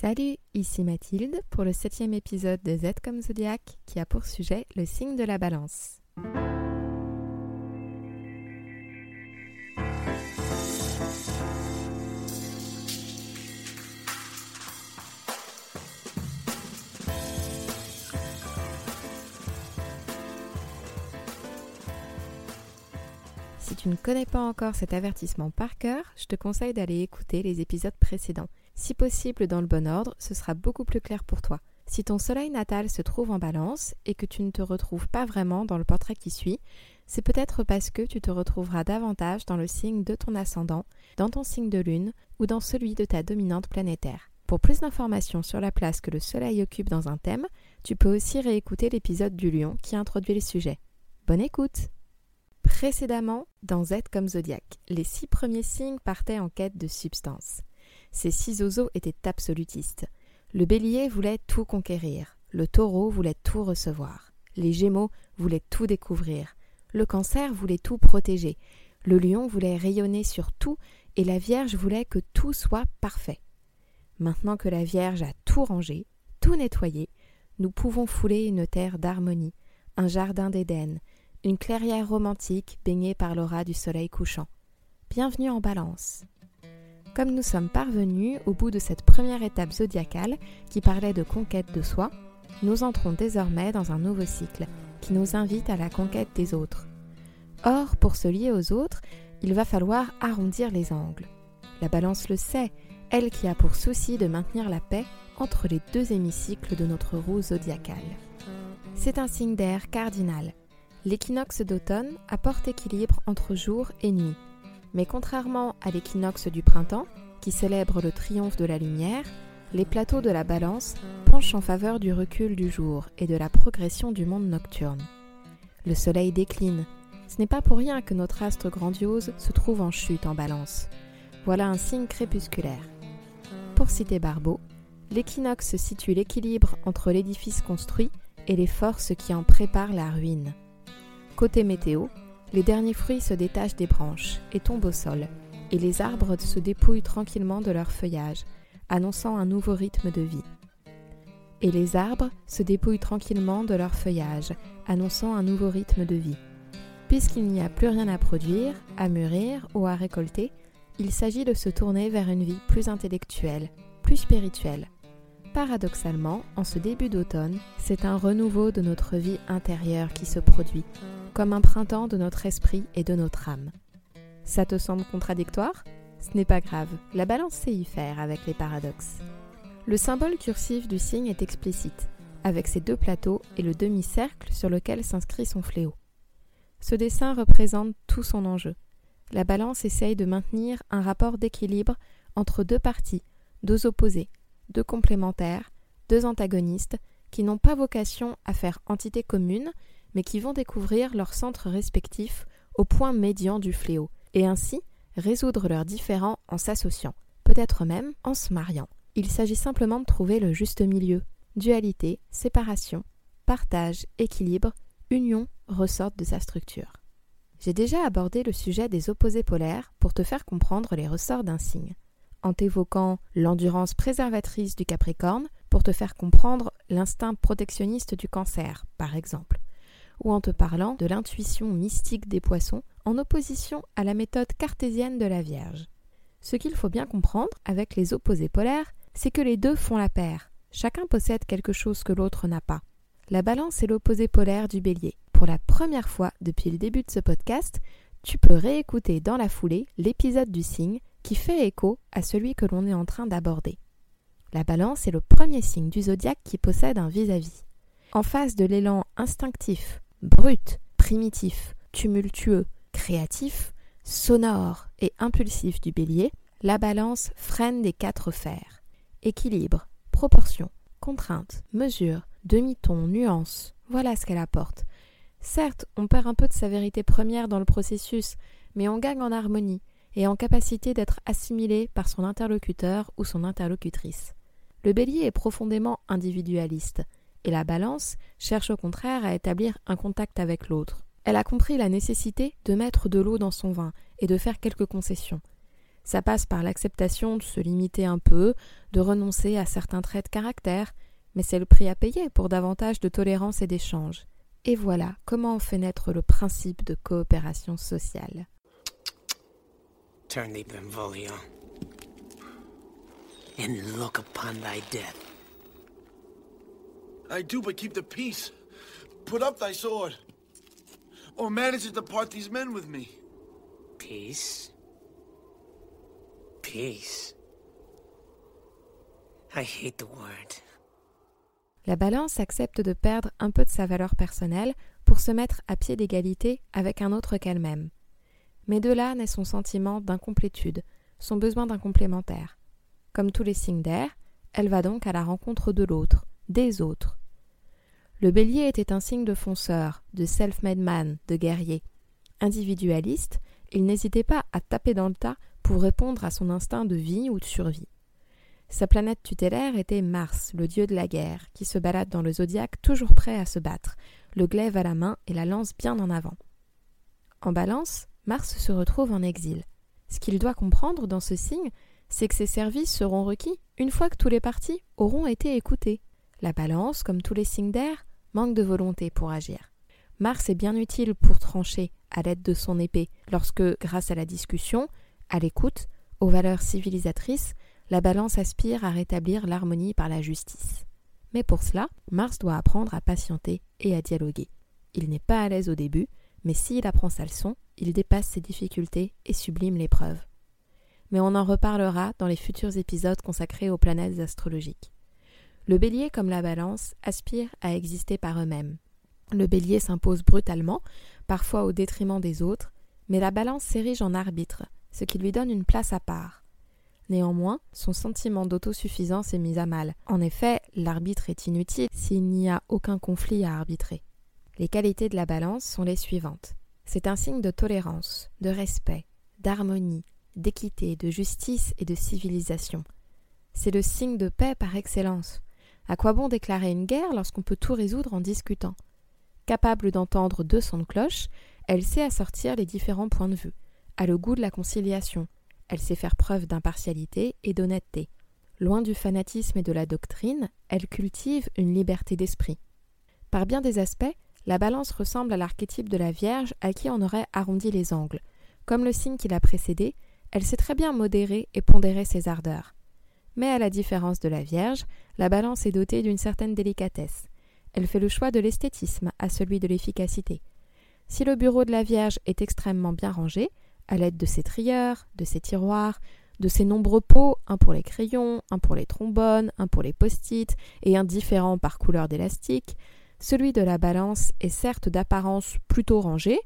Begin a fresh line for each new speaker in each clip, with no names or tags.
Salut, ici Mathilde pour le septième épisode de Z comme Zodiac qui a pour sujet le signe de la balance. Si tu ne connais pas encore cet avertissement par cœur, je te conseille d'aller écouter les épisodes précédents. Si possible dans le bon ordre, ce sera beaucoup plus clair pour toi. Si ton soleil natal se trouve en balance et que tu ne te retrouves pas vraiment dans le portrait qui suit, c'est peut-être parce que tu te retrouveras davantage dans le signe de ton ascendant, dans ton signe de lune ou dans celui de ta dominante planétaire. Pour plus d'informations sur la place que le soleil occupe dans un thème, tu peux aussi réécouter l'épisode du lion qui introduit le sujet. Bonne écoute Précédemment, dans Z comme Zodiac, les six premiers signes partaient en quête de substance. Ces six oiseaux étaient absolutistes. Le bélier voulait tout conquérir, le taureau voulait tout recevoir, les gémeaux voulaient tout découvrir, le cancer voulait tout protéger, le lion voulait rayonner sur tout et la Vierge voulait que tout soit parfait. Maintenant que la Vierge a tout rangé, tout nettoyé, nous pouvons fouler une terre d'harmonie, un jardin d'Éden, une clairière romantique baignée par l'aura du soleil couchant. Bienvenue en balance. Comme nous sommes parvenus au bout de cette première étape zodiacale qui parlait de conquête de soi, nous entrons désormais dans un nouveau cycle qui nous invite à la conquête des autres. Or, pour se lier aux autres, il va falloir arrondir les angles. La balance le sait, elle qui a pour souci de maintenir la paix entre les deux hémicycles de notre roue zodiacale. C'est un signe d'air cardinal. L'équinoxe d'automne apporte équilibre entre jour et nuit. Mais contrairement à l'équinoxe du printemps, qui célèbre le triomphe de la lumière, les plateaux de la balance penchent en faveur du recul du jour et de la progression du monde nocturne. Le soleil décline. Ce n'est pas pour rien que notre astre grandiose se trouve en chute en balance. Voilà un signe crépusculaire. Pour citer Barbeau, l'équinoxe situe l'équilibre entre l'édifice construit et les forces qui en préparent la ruine. Côté météo, les derniers fruits se détachent des branches et tombent au sol, et les arbres se dépouillent tranquillement de leur feuillage, annonçant un nouveau rythme de vie. Et les arbres se dépouillent tranquillement de leur feuillage, annonçant un nouveau rythme de vie. Puisqu'il n'y a plus rien à produire, à mûrir ou à récolter, il s'agit de se tourner vers une vie plus intellectuelle, plus spirituelle. Paradoxalement, en ce début d'automne, c'est un renouveau de notre vie intérieure qui se produit, comme un printemps de notre esprit et de notre âme. Ça te semble contradictoire? Ce n'est pas grave, la balance sait y faire avec les paradoxes. Le symbole cursif du signe est explicite, avec ses deux plateaux et le demi-cercle sur lequel s'inscrit son fléau. Ce dessin représente tout son enjeu. La balance essaye de maintenir un rapport d'équilibre entre deux parties, deux opposés, deux complémentaires, deux antagonistes, qui n'ont pas vocation à faire entité commune, mais qui vont découvrir leurs centres respectifs au point médian du fléau, et ainsi résoudre leurs différends en s'associant, peut-être même en se mariant. Il s'agit simplement de trouver le juste milieu. Dualité, séparation, partage, équilibre, union ressortent de sa structure. J'ai déjà abordé le sujet des opposés polaires pour te faire comprendre les ressorts d'un signe, en t'évoquant l'endurance préservatrice du Capricorne pour te faire comprendre l'instinct protectionniste du Cancer, par exemple, ou en te parlant de l'intuition mystique des poissons en opposition à la méthode cartésienne de la Vierge. Ce qu'il faut bien comprendre avec les opposés polaires, c'est que les deux font la paire. Chacun possède quelque chose que l'autre n'a pas. La balance est l'opposé polaire du bélier. Pour la première fois depuis le début de ce podcast, tu peux réécouter dans la foulée l'épisode du signe qui fait écho à celui que l'on est en train d'aborder. La balance est le premier signe du zodiaque qui possède un vis-à-vis. En face de l'élan instinctif, brut, primitif, tumultueux, créatif, sonore et impulsif du bélier, la balance freine des quatre fers. Équilibre, proportion, contrainte, mesure, demi-ton, nuance, voilà ce qu'elle apporte. Certes, on perd un peu de sa vérité première dans le processus, mais on gagne en harmonie et en capacité d'être assimilé par son interlocuteur ou son interlocutrice. Le bélier est profondément individualiste, et la balance cherche au contraire à établir un contact avec l'autre. Elle a compris la nécessité de mettre de l'eau dans son vin et de faire quelques concessions. Ça passe par l'acceptation de se limiter un peu, de renoncer à certains traits de caractère, mais c'est le prix à payer pour davantage de tolérance et d'échange. Et voilà comment on fait naître le principe de coopération sociale. Turn thee and look upon thy death. I do but keep the peace. Put up thy sword, or manage to depart these men with me. Peace? Peace? I hate the word. La balance accepte de perdre un peu de sa valeur personnelle pour se mettre à pied d'égalité avec un autre qu'elle-même. Mais de là naît son sentiment d'incomplétude, son besoin d'un complémentaire. Comme tous les signes d'air, elle va donc à la rencontre de l'autre, des autres. Le bélier était un signe de fonceur, de self-made man, de guerrier. Individualiste, il n'hésitait pas à taper dans le tas pour répondre à son instinct de vie ou de survie. Sa planète tutélaire était Mars, le dieu de la guerre, qui se balade dans le zodiaque toujours prêt à se battre, le glaive à la main et la lance bien en avant. En balance, Mars se retrouve en exil. Ce qu'il doit comprendre dans ce signe, c'est que ses services seront requis une fois que tous les partis auront été écoutés. La balance, comme tous les signes d'air, manque de volonté pour agir. Mars est bien utile pour trancher à l'aide de son épée, lorsque, grâce à la discussion, à l'écoute, aux valeurs civilisatrices, la balance aspire à rétablir l'harmonie par la justice. Mais pour cela, Mars doit apprendre à patienter et à dialoguer. Il n'est pas à l'aise au début, mais s'il apprend sa leçon, il dépasse ses difficultés et sublime l'épreuve. Mais on en reparlera dans les futurs épisodes consacrés aux planètes astrologiques. Le bélier comme la balance aspirent à exister par eux-mêmes. Le bélier s'impose brutalement, parfois au détriment des autres, mais la balance s'érige en arbitre, ce qui lui donne une place à part. Néanmoins, son sentiment d'autosuffisance est mis à mal. En effet, l'arbitre est inutile s'il n'y a aucun conflit à arbitrer. Les qualités de la balance sont les suivantes. C'est un signe de tolérance, de respect, d'harmonie, d'équité, de justice et de civilisation. C'est le signe de paix par excellence. À quoi bon déclarer une guerre lorsqu'on peut tout résoudre en discutant? Capable d'entendre deux sons de cloche, elle sait assortir les différents points de vue, a le goût de la conciliation, elle sait faire preuve d'impartialité et d'honnêteté. Loin du fanatisme et de la doctrine, elle cultive une liberté d'esprit. Par bien des aspects, la balance ressemble à l'archétype de la Vierge à qui on aurait arrondi les angles. Comme le signe qui l'a précédé, elle sait très bien modérer et pondérer ses ardeurs. Mais à la différence de la Vierge, la balance est dotée d'une certaine délicatesse. Elle fait le choix de l'esthétisme à celui de l'efficacité. Si le bureau de la Vierge est extrêmement bien rangé, à l'aide de ses trieurs, de ses tiroirs, de ses nombreux pots, un pour les crayons, un pour les trombones, un pour les post-it, et un différent par couleur d'élastique, celui de la balance est certes d'apparence plutôt rangé,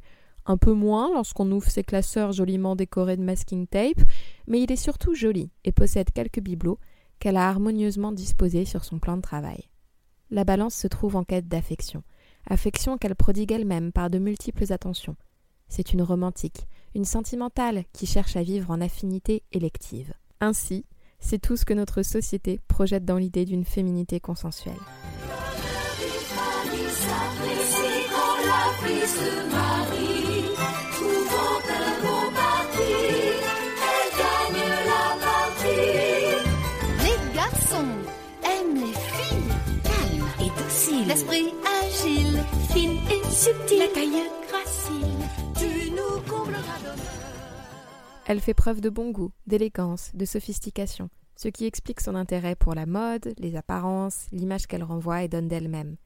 un peu moins lorsqu'on ouvre ses classeurs joliment décorés de masking tape, mais il est surtout joli et possède quelques bibelots qu'elle a harmonieusement disposés sur son plan de travail. La balance se trouve en quête d'affection, affection qu'elle prodigue elle-même par de multiples attentions. C'est une romantique, une sentimentale qui cherche à vivre en affinité élective. Ainsi, c'est tout ce que notre société projette dans l'idée d'une féminité consensuelle.
L'esprit agile, fine et subtil. La taille
elle fait preuve de bon goût, d'élégance, de sophistication, ce qui explique son intérêt pour la mode, les apparences, l'image qu'elle renvoie et donne d'elle-même.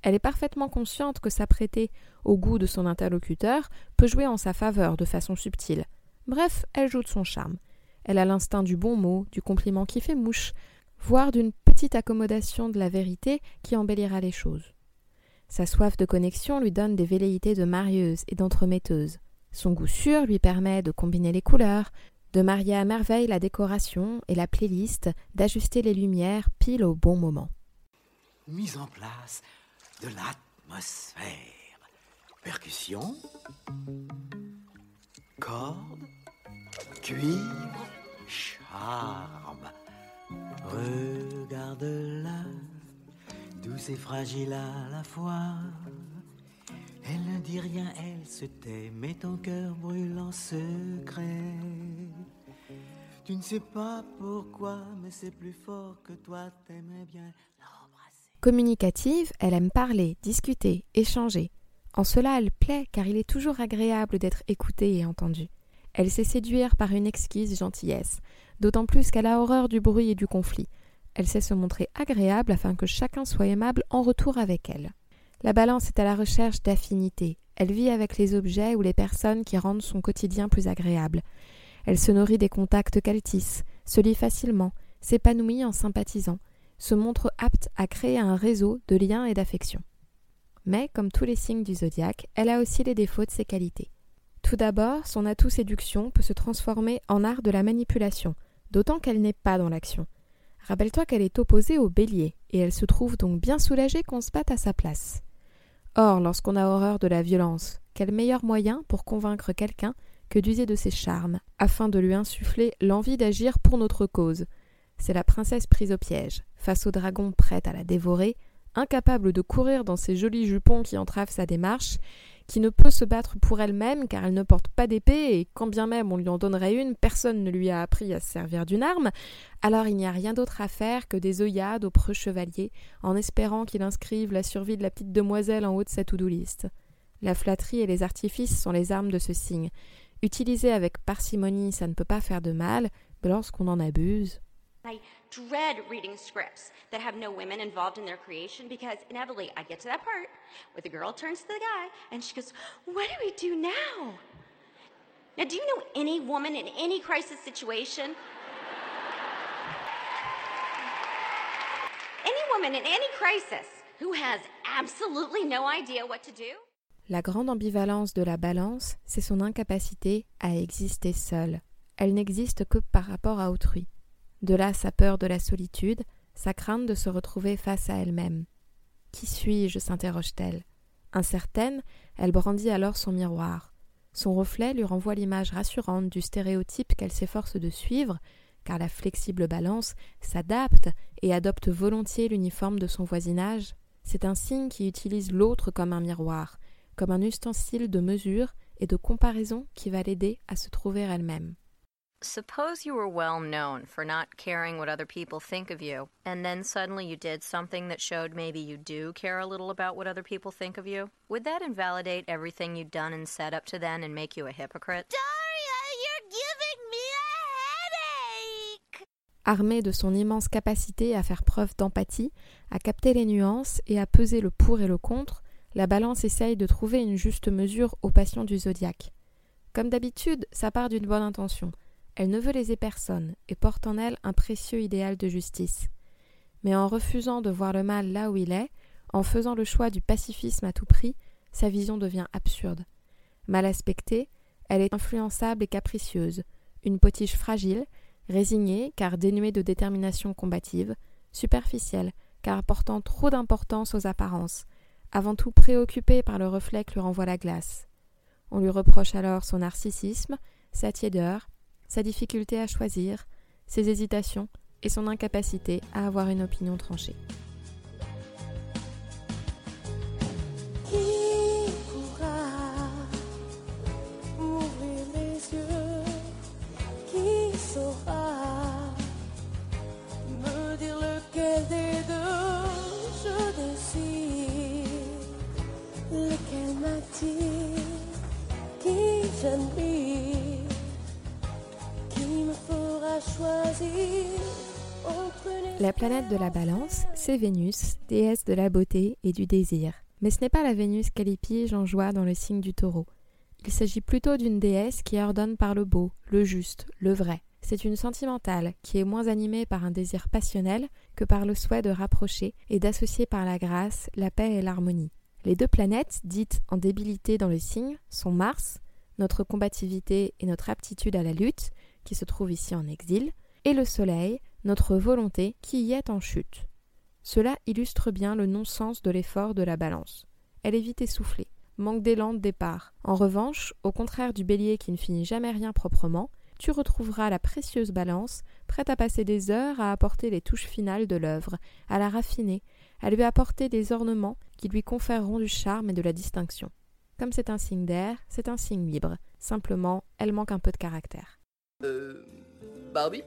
Elle est parfaitement consciente que s'apprêter au goût de son interlocuteur peut jouer en sa faveur de façon subtile. Bref, elle joue de son charme. Elle a l'instinct du bon mot, du compliment qui fait mouche, voire d'une petite accommodation de la vérité qui embellira les choses. Sa soif de connexion lui donne des velléités de marieuse et d'entremetteuse. Son goût sûr lui permet de combiner les couleurs, de marier à merveille la décoration et la playlist, d'ajuster les lumières pile au bon moment.
Mise en place de l'atmosphère. Percussion, cordes, cuivre, charme. Regarde-la, douce et fragile à la fois. Elle ne dit rien, elle se tait, mais ton cœur brûle en secret. Tu ne sais pas pourquoi, mais c'est plus fort que toi, t'aimerais bien l'embrasser.
Communicative, elle aime parler, discuter, échanger. En cela, elle plaît car il est toujours agréable d'être écoutée et entendue. Elle sait séduire par une exquise gentillesse, d'autant plus qu'elle a horreur du bruit et du conflit. Elle sait se montrer agréable afin que chacun soit aimable en retour avec elle. La balance est à la recherche d'affinité. Elle vit avec les objets ou les personnes qui rendent son quotidien plus agréable. Elle se nourrit des contacts qu'elle tisse, se lie facilement, s'épanouit en sympathisant, se montre apte à créer un réseau de liens et d'affection. Mais, comme tous les signes du zodiaque, elle a aussi les défauts de ses qualités. Tout d'abord, son atout séduction peut se transformer en art de la manipulation, d'autant qu'elle n'est pas dans l'action. Rappelle-toi qu'elle est opposée au bélier, et elle se trouve donc bien soulagée qu'on se batte à sa place. Or, lorsqu'on a horreur de la violence, quel meilleur moyen pour convaincre quelqu'un que d'user de ses charmes, afin de lui insuffler l'envie d'agir pour notre cause? C'est la princesse prise au piège, face au dragon prête à la dévorer, incapable de courir dans ses jolis jupons qui entravent sa démarche, qui ne peut se battre pour elle-même car elle ne porte pas d'épée et quand bien même on lui en donnerait une, personne ne lui a appris à se servir d'une arme, alors il n'y a rien d'autre à faire que des œillades au preux chevalier en espérant qu'il inscrive la survie de la petite demoiselle en haut de sa to-do list. La flatterie et les artifices sont les armes de ce signe. Utilisées avec parcimonie, ça ne peut pas faire de mal, mais lorsqu'on en abuse.
Dread reading scripts that have no women involved in their creation because inevitably I get to that part where the girl turns to the guy and she goes, What do we do now? Now, do you know any woman in any crisis situation? Any woman in any crisis who has absolutely no idea what to do?
La grande ambivalence de la balance, c'est son incapacité à exister seule. Elle n'existe que par rapport à autrui. De là sa peur de la solitude, sa crainte de se retrouver face à elle-même. Qui suis-je s'interroge-t-elle. Incertaine, elle brandit alors son miroir. Son reflet lui renvoie l'image rassurante du stéréotype qu'elle s'efforce de suivre, car la flexible balance s'adapte et adopte volontiers l'uniforme de son voisinage. C'est un signe qui utilise l'autre comme un miroir, comme un ustensile de mesure et de comparaison qui va l'aider à se trouver elle-même.
Suppose you were well known for not caring what other people think of you, and then suddenly you did something that showed maybe you do care a little about what other people think of you? Would that invalidate everything you'd done and said up to then and make you a hypocrite?
Daria, you're giving me a headache!
Armée de son immense capacité à faire preuve d'empathie, à capter les nuances et à peser le pour et le contre, la balance essaye de trouver une juste mesure aux passions du zodiaque. Comme d'habitude, ça part d'une bonne intention. Elle ne veut léser personne et porte en elle un précieux idéal de justice. Mais en refusant de voir le mal là où il est, en faisant le choix du pacifisme à tout prix, sa vision devient absurde. Mal aspectée, elle est influençable et capricieuse, une potiche fragile, résignée car dénuée de détermination combative, superficielle car apportant trop d'importance aux apparences, avant tout préoccupée par le reflet que lui renvoie la glace. On lui reproche alors son narcissisme, sa tiédeur, sa difficulté à choisir, ses hésitations et son incapacité à avoir une opinion tranchée. La planète de la balance, c'est Vénus, déesse de la beauté et du désir. Mais ce n'est pas la Vénus calipige en joie dans le signe du taureau. Il s'agit plutôt d'une déesse qui ordonne par le beau, le juste, le vrai. C'est une sentimentale qui est moins animée par un désir passionnel que par le souhait de rapprocher et d'associer par la grâce la paix et l'harmonie. Les deux planètes, dites en débilité dans le signe, sont Mars, notre combativité et notre aptitude à la lutte, qui se trouve ici en exil, et le Soleil, notre volonté qui y est en chute. Cela illustre bien le non-sens de l'effort de la balance. Elle est vite essoufflée, manque d'élan de départ. En revanche, au contraire du bélier qui ne finit jamais rien proprement, tu retrouveras la précieuse balance, prête à passer des heures à apporter les touches finales de l'œuvre, à la raffiner, à lui apporter des ornements qui lui conféreront du charme et de la distinction. Comme c'est un signe d'air, c'est un signe libre. Simplement, elle manque un peu de caractère.
Euh,
Barbie?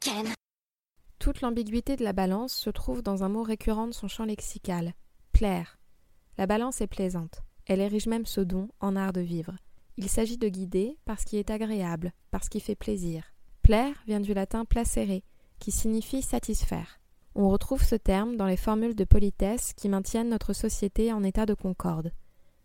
Ken.
Toute l'ambiguïté de la balance se trouve dans un mot récurrent de son champ lexical plaire. La balance est plaisante. Elle érige même ce don en art de vivre. Il s'agit de guider parce qu'il est agréable, parce qu'il fait plaisir. Plaire vient du latin placere, qui signifie satisfaire. On retrouve ce terme dans les formules de politesse qui maintiennent notre société en état de concorde.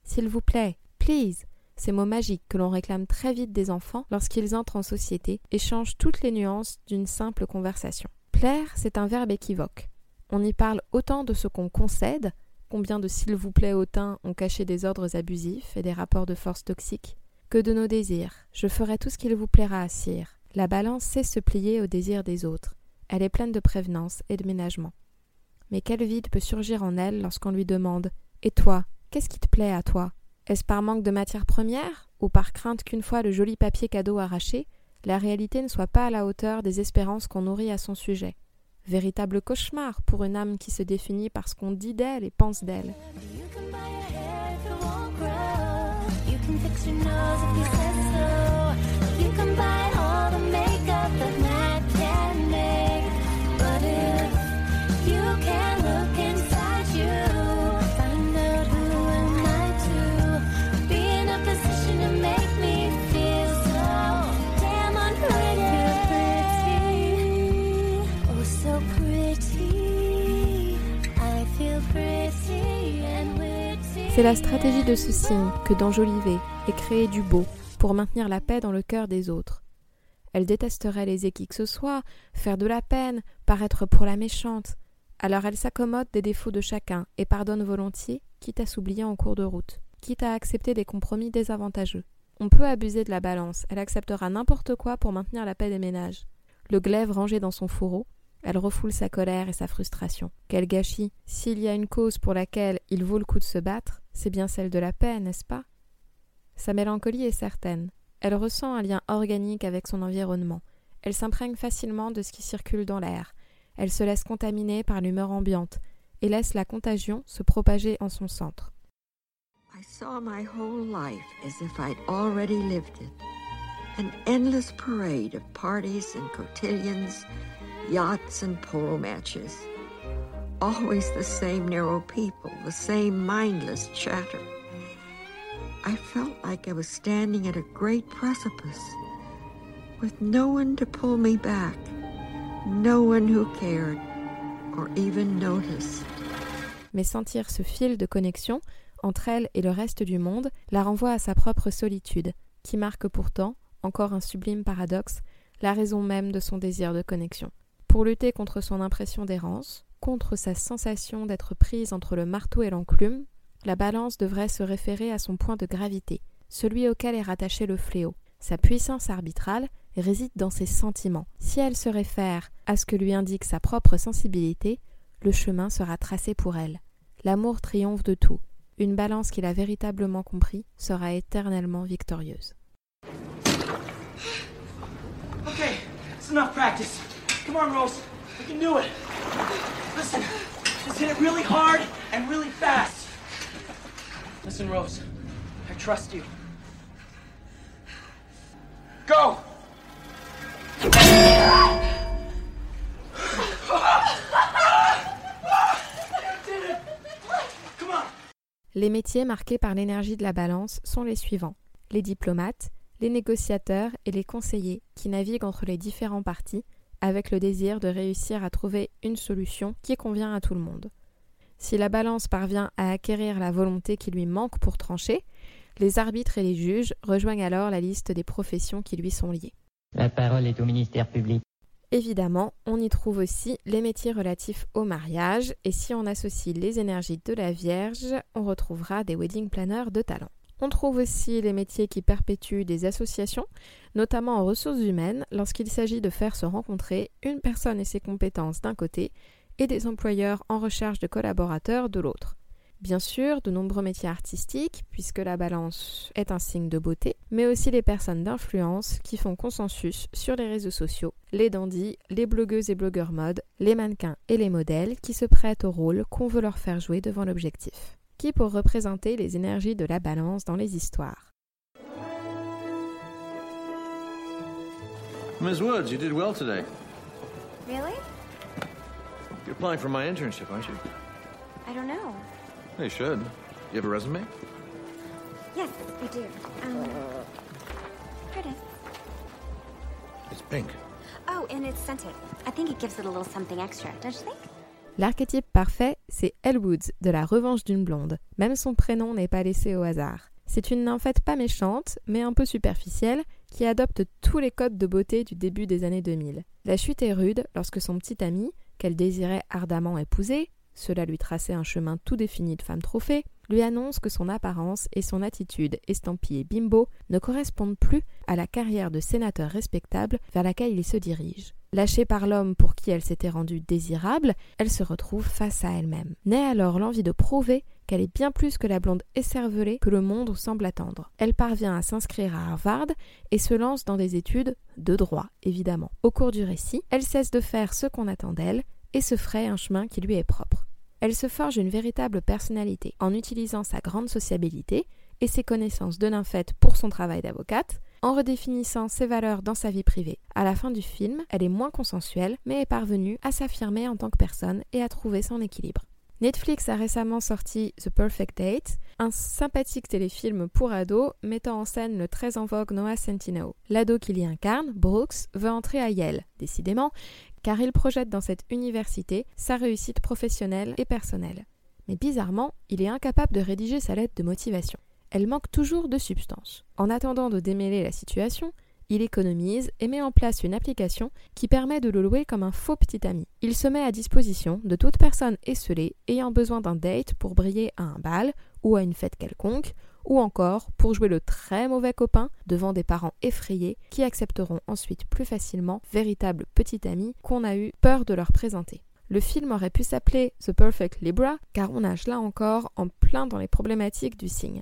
S'il vous plaît, please, ces mots magiques que l'on réclame très vite des enfants lorsqu'ils entrent en société et changent toutes les nuances d'une simple conversation. Plaire, c'est un verbe équivoque. On y parle autant de ce qu'on concède, combien de s'il vous plaît hautains ont caché des ordres abusifs et des rapports de force toxiques, que de nos désirs. Je ferai tout ce qu'il vous plaira, sire. La balance sait se plier aux désirs des autres. Elle est pleine de prévenance et de ménagement. Mais quel vide peut surgir en elle lorsqu'on lui demande Et toi, qu'est-ce qui te plaît à toi? Est-ce par manque de matière première ou par crainte qu'une fois le joli papier cadeau arraché, la réalité ne soit pas à la hauteur des espérances qu'on nourrit à son sujet? Véritable cauchemar pour une âme qui se définit par ce qu'on dit d'elle et pense d'elle. C'est la stratégie de ce signe que d'enjoliver et créer du beau pour maintenir la paix dans le cœur des autres. Elle détesterait léser qui que ce soit, faire de la peine, paraître pour la méchante. Alors elle s'accommode des défauts de chacun et pardonne volontiers, quitte à s'oublier en cours de route, quitte à accepter des compromis désavantageux. On peut abuser de la balance, elle acceptera n'importe quoi pour maintenir la paix des ménages. Le glaive rangé dans son fourreau, elle refoule sa colère et sa frustration. Quel gâchis S'il y a une cause pour laquelle il vaut le coup de se battre, c'est bien celle de la paix, n'est-ce pas? Sa mélancolie est certaine. Elle ressent un lien organique avec son environnement. Elle s'imprègne facilement de ce qui circule dans l'air. Elle se laisse contaminer par l'humeur ambiante et laisse la contagion se propager en son centre.
I saw my whole life as if I'd already lived it. An endless parade of parties and cotillions, yachts and polo matches. Always the same narrow people, the same mindless chatter. I felt like I was standing at a great precipice with no one to pull me back, no one who cared or even noticed.
mais sentir ce fil de connexion entre elle et le reste du monde la renvoie à sa propre solitude, qui marque pourtant, encore un sublime paradoxe, la raison même de son désir de connexion. Pour lutter contre son impression d'errance, contre sa sensation d'être prise entre le marteau et l'enclume, la balance devrait se référer à son point de gravité, celui auquel est rattaché le fléau. Sa puissance arbitrale réside dans ses sentiments. Si elle se réfère à ce que lui indique sa propre sensibilité, le chemin sera tracé pour elle. L'amour triomphe de tout. Une balance qu'il a véritablement compris sera éternellement victorieuse.
Rose. We can do it. Listen, just hit it really hard and really fast. Listen, Rose. I trust you. Go!
Les métiers marqués par l'énergie de la balance sont les suivants. Les diplomates, les négociateurs et les conseillers qui naviguent entre les différents partis avec le désir de réussir à trouver une solution qui convient à tout le monde. Si la balance parvient à acquérir la volonté qui lui manque pour trancher, les arbitres et les juges rejoignent alors la liste des professions qui lui sont liées.
La parole est au ministère public.
Évidemment, on y trouve aussi les métiers relatifs au mariage, et si on associe les énergies de la Vierge, on retrouvera des wedding planners de talent. On trouve aussi les métiers qui perpétuent des associations, notamment en ressources humaines, lorsqu'il s'agit de faire se rencontrer une personne et ses compétences d'un côté, et des employeurs en recherche de collaborateurs de l'autre. Bien sûr, de nombreux métiers artistiques, puisque la balance est un signe de beauté, mais aussi les personnes d'influence qui font consensus sur les réseaux sociaux, les dandys, les blogueuses et blogueurs mode, les mannequins et les modèles qui se prêtent au rôle qu'on veut leur faire jouer devant l'objectif. Qui pour représenter les énergies de la balance dans les histoires?
Ms. Woods, you did well today.
Really?
You're applying for my internship, aren't you?
I don't know.
You should. You have a resume?
Yes, I do. Um, here it is.
It's pink.
Oh, and it's scented. I think it gives it a little something extra, don't you think?
L'archétype parfait, c'est Elle Woods de la revanche d'une blonde. Même son prénom n'est pas laissé au hasard. C'est une nymphette pas méchante, mais un peu superficielle, qui adopte tous les codes de beauté du début des années 2000. La chute est rude lorsque son petit ami, qu'elle désirait ardemment épouser, cela lui traçait un chemin tout défini de femme trophée, lui annonce que son apparence et son attitude estampillée bimbo ne correspondent plus à la carrière de sénateur respectable vers laquelle il se dirige. Lâchée par l'homme pour qui elle s'était rendue désirable, elle se retrouve face à elle-même. Naît alors l'envie de prouver qu'elle est bien plus que la blonde écervelée que le monde semble attendre. Elle parvient à s'inscrire à Harvard et se lance dans des études de droit, évidemment. Au cours du récit, elle cesse de faire ce qu'on attend d'elle et se fraye un chemin qui lui est propre. Elle se forge une véritable personnalité en utilisant sa grande sociabilité et ses connaissances de nymphette pour son travail d'avocate, en redéfinissant ses valeurs dans sa vie privée. À la fin du film, elle est moins consensuelle, mais est parvenue à s'affirmer en tant que personne et à trouver son équilibre. Netflix a récemment sorti The Perfect Date, un sympathique téléfilm pour ados mettant en scène le très en vogue Noah Centineo. L'ado qu'il y incarne, Brooks, veut entrer à Yale, décidément, car il projette dans cette université sa réussite professionnelle et personnelle. Mais bizarrement, il est incapable de rédiger sa lettre de motivation. Elle manque toujours de substance. En attendant de démêler la situation, il économise et met en place une application qui permet de le louer comme un faux petit ami. Il se met à disposition de toute personne esselée ayant besoin d'un date pour briller à un bal ou à une fête quelconque, ou encore pour jouer le très mauvais copain devant des parents effrayés qui accepteront ensuite plus facilement véritable petit ami qu'on a eu peur de leur présenter. Le film aurait pu s'appeler The Perfect Libra car on nage là encore en plein dans les problématiques du signe.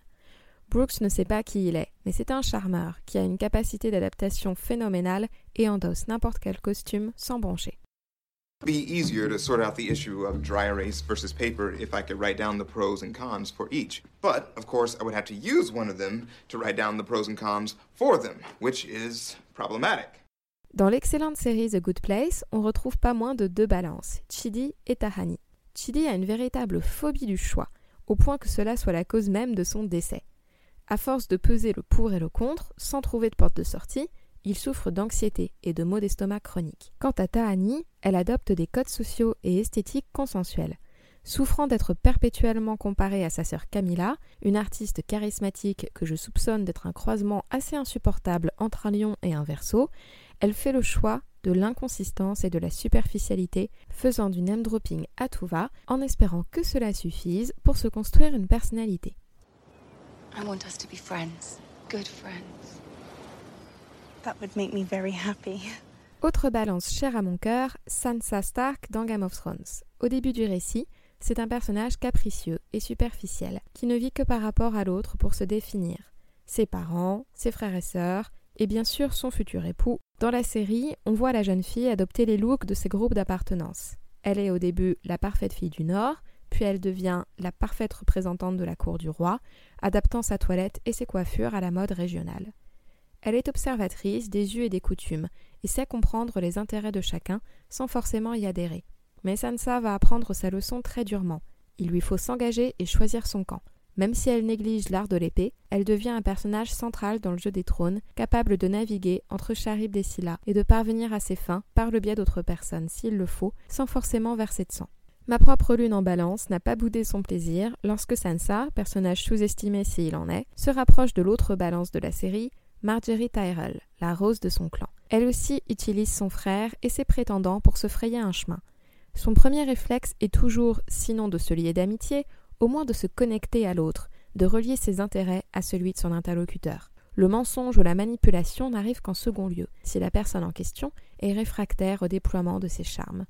Brooks ne sait pas qui il est, mais c'est un charmeur qui a une capacité d'adaptation phénoménale et endosse n'importe quel costume sans broncher.
Be easier to sort out the issue of dry erase versus paper if I could write down the pros and cons for each. But, of course, I would have to use one of them to write down the pros and cons for them, which is problematic.
Dans l'excellente série The Good Place, on retrouve pas moins de deux balances, Chidi et Tahani. Chidi a une véritable phobie du choix, au point que cela soit la cause même de son décès. À force de peser le pour et le contre, sans trouver de porte de sortie, il souffre d'anxiété et de maux d'estomac chroniques. Quant à Tahani, elle adopte des codes sociaux et esthétiques consensuels. Souffrant d'être perpétuellement comparée à sa sœur Camilla, une artiste charismatique que je soupçonne d'être un croisement assez insupportable entre un lion et un verso, elle fait le choix de l'inconsistance et de la superficialité, faisant du name dropping à tout va, en espérant que cela suffise pour se construire une personnalité.
I want us to be friends. Good friends. Would make me very happy.
Autre balance chère à mon cœur, Sansa Stark dans Game of Thrones. Au début du récit, c'est un personnage capricieux et superficiel, qui ne vit que par rapport à l'autre pour se définir. Ses parents, ses frères et sœurs, et bien sûr son futur époux. Dans la série, on voit la jeune fille adopter les looks de ses groupes d'appartenance. Elle est au début la parfaite fille du Nord, puis elle devient la parfaite représentante de la cour du roi, adaptant sa toilette et ses coiffures à la mode régionale. Elle est observatrice des us et des coutumes et sait comprendre les intérêts de chacun sans forcément y adhérer. Mais Sansa va apprendre sa leçon très durement. Il lui faut s'engager et choisir son camp. Même si elle néglige l'art de l'épée, elle devient un personnage central dans le jeu des trônes, capable de naviguer entre Charib et Scylla et de parvenir à ses fins par le biais d'autres personnes s'il le faut, sans forcément verser de sang. Ma propre lune en balance n'a pas boudé son plaisir lorsque Sansa, personnage sous-estimé s'il en est, se rapproche de l'autre balance de la série, Marjorie Tyrell, la rose de son clan. Elle aussi utilise son frère et ses prétendants pour se frayer un chemin. Son premier réflexe est toujours, sinon de se lier d'amitié, au moins de se connecter à l'autre, de relier ses intérêts à celui de son interlocuteur. Le mensonge ou la manipulation n'arrive qu'en second lieu, si la personne en question est réfractaire au déploiement de ses charmes.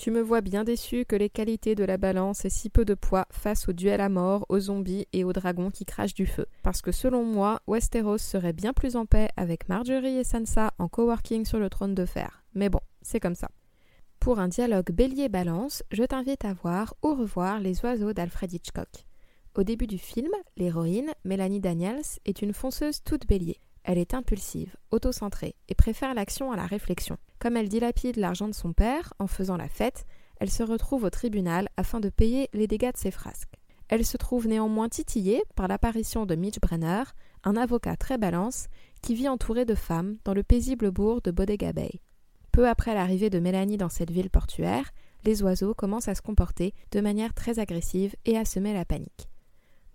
Tu me vois bien déçu que les qualités de la balance aient si peu de poids face au duel à mort, aux zombies et aux dragons qui crachent du feu. Parce que selon moi, Westeros serait bien plus en paix avec Marjorie et Sansa en coworking sur le trône de fer. Mais bon, c'est comme ça. Pour un dialogue bélier-balance, je t'invite à voir ou revoir Les oiseaux d'Alfred Hitchcock. Au début du film, l'héroïne, Mélanie Daniels, est une fonceuse toute bélier. Elle est impulsive, autocentrée et préfère l'action à la réflexion. Comme elle dilapide l'argent de son père en faisant la fête, elle se retrouve au tribunal afin de payer les dégâts de ses frasques. Elle se trouve néanmoins titillée par l'apparition de Mitch Brenner, un avocat très balance qui vit entouré de femmes dans le paisible bourg de Bodega Bay. Peu après l'arrivée de Mélanie dans cette ville portuaire, les oiseaux commencent à se comporter de manière très agressive et à semer la panique.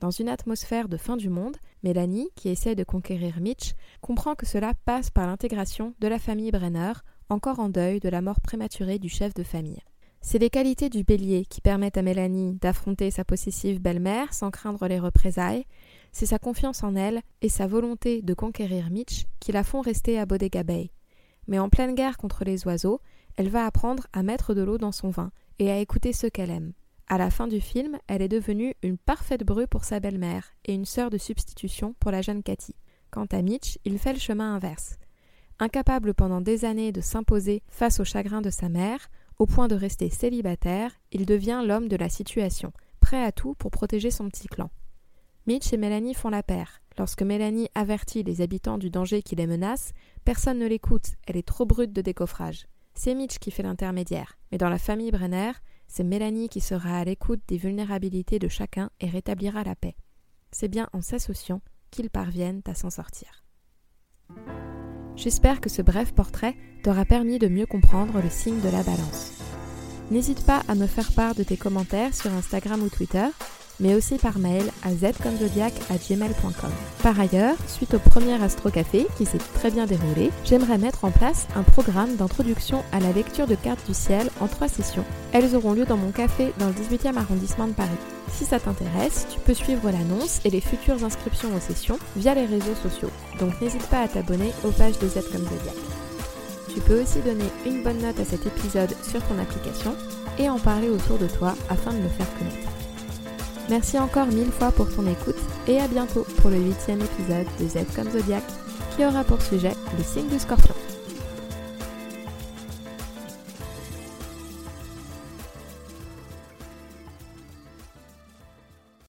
Dans une atmosphère de fin du monde, Mélanie, qui essaie de conquérir Mitch, comprend que cela passe par l'intégration de la famille Brenner, encore en deuil de la mort prématurée du chef de famille. C'est les qualités du bélier qui permettent à Mélanie d'affronter sa possessive belle-mère sans craindre les représailles, c'est sa confiance en elle et sa volonté de conquérir Mitch qui la font rester à Bodega Bay. Mais en pleine guerre contre les oiseaux, elle va apprendre à mettre de l'eau dans son vin et à écouter ceux qu'elle aime. À la fin du film, elle est devenue une parfaite bru pour sa belle-mère et une sœur de substitution pour la jeune Cathy. Quant à Mitch, il fait le chemin inverse. Incapable pendant des années de s'imposer face au chagrin de sa mère, au point de rester célibataire, il devient l'homme de la situation, prêt à tout pour protéger son petit clan. Mitch et Mélanie font la paire. Lorsque Mélanie avertit les habitants du danger qui les menace, personne ne l'écoute, elle est trop brute de décoffrage. C'est Mitch qui fait l'intermédiaire, mais dans la famille Brenner, c'est Mélanie qui sera à l'écoute des vulnérabilités de chacun et rétablira la paix. C'est bien en s'associant qu'ils parviennent à s'en sortir. J'espère que ce bref portrait t'aura permis de mieux comprendre le signe de la balance. N'hésite pas à me faire part de tes commentaires sur Instagram ou Twitter mais aussi par mail à zcomzodiac.gmail.com. Par ailleurs, suite au premier Astro Café, qui s'est très bien déroulé, j'aimerais mettre en place un programme d'introduction à la lecture de cartes du ciel en trois sessions. Elles auront lieu dans mon café dans le 18e arrondissement de Paris. Si ça t'intéresse, tu peux suivre l'annonce et les futures inscriptions aux sessions via les réseaux sociaux. Donc n'hésite pas à t'abonner aux pages de Z. Tu peux aussi donner une bonne note à cet épisode sur ton application et en parler autour de toi afin de le faire connaître. Merci encore mille fois pour ton écoute et à bientôt pour le huitième épisode de Z comme Zodiac qui aura pour sujet le signe du scorpion.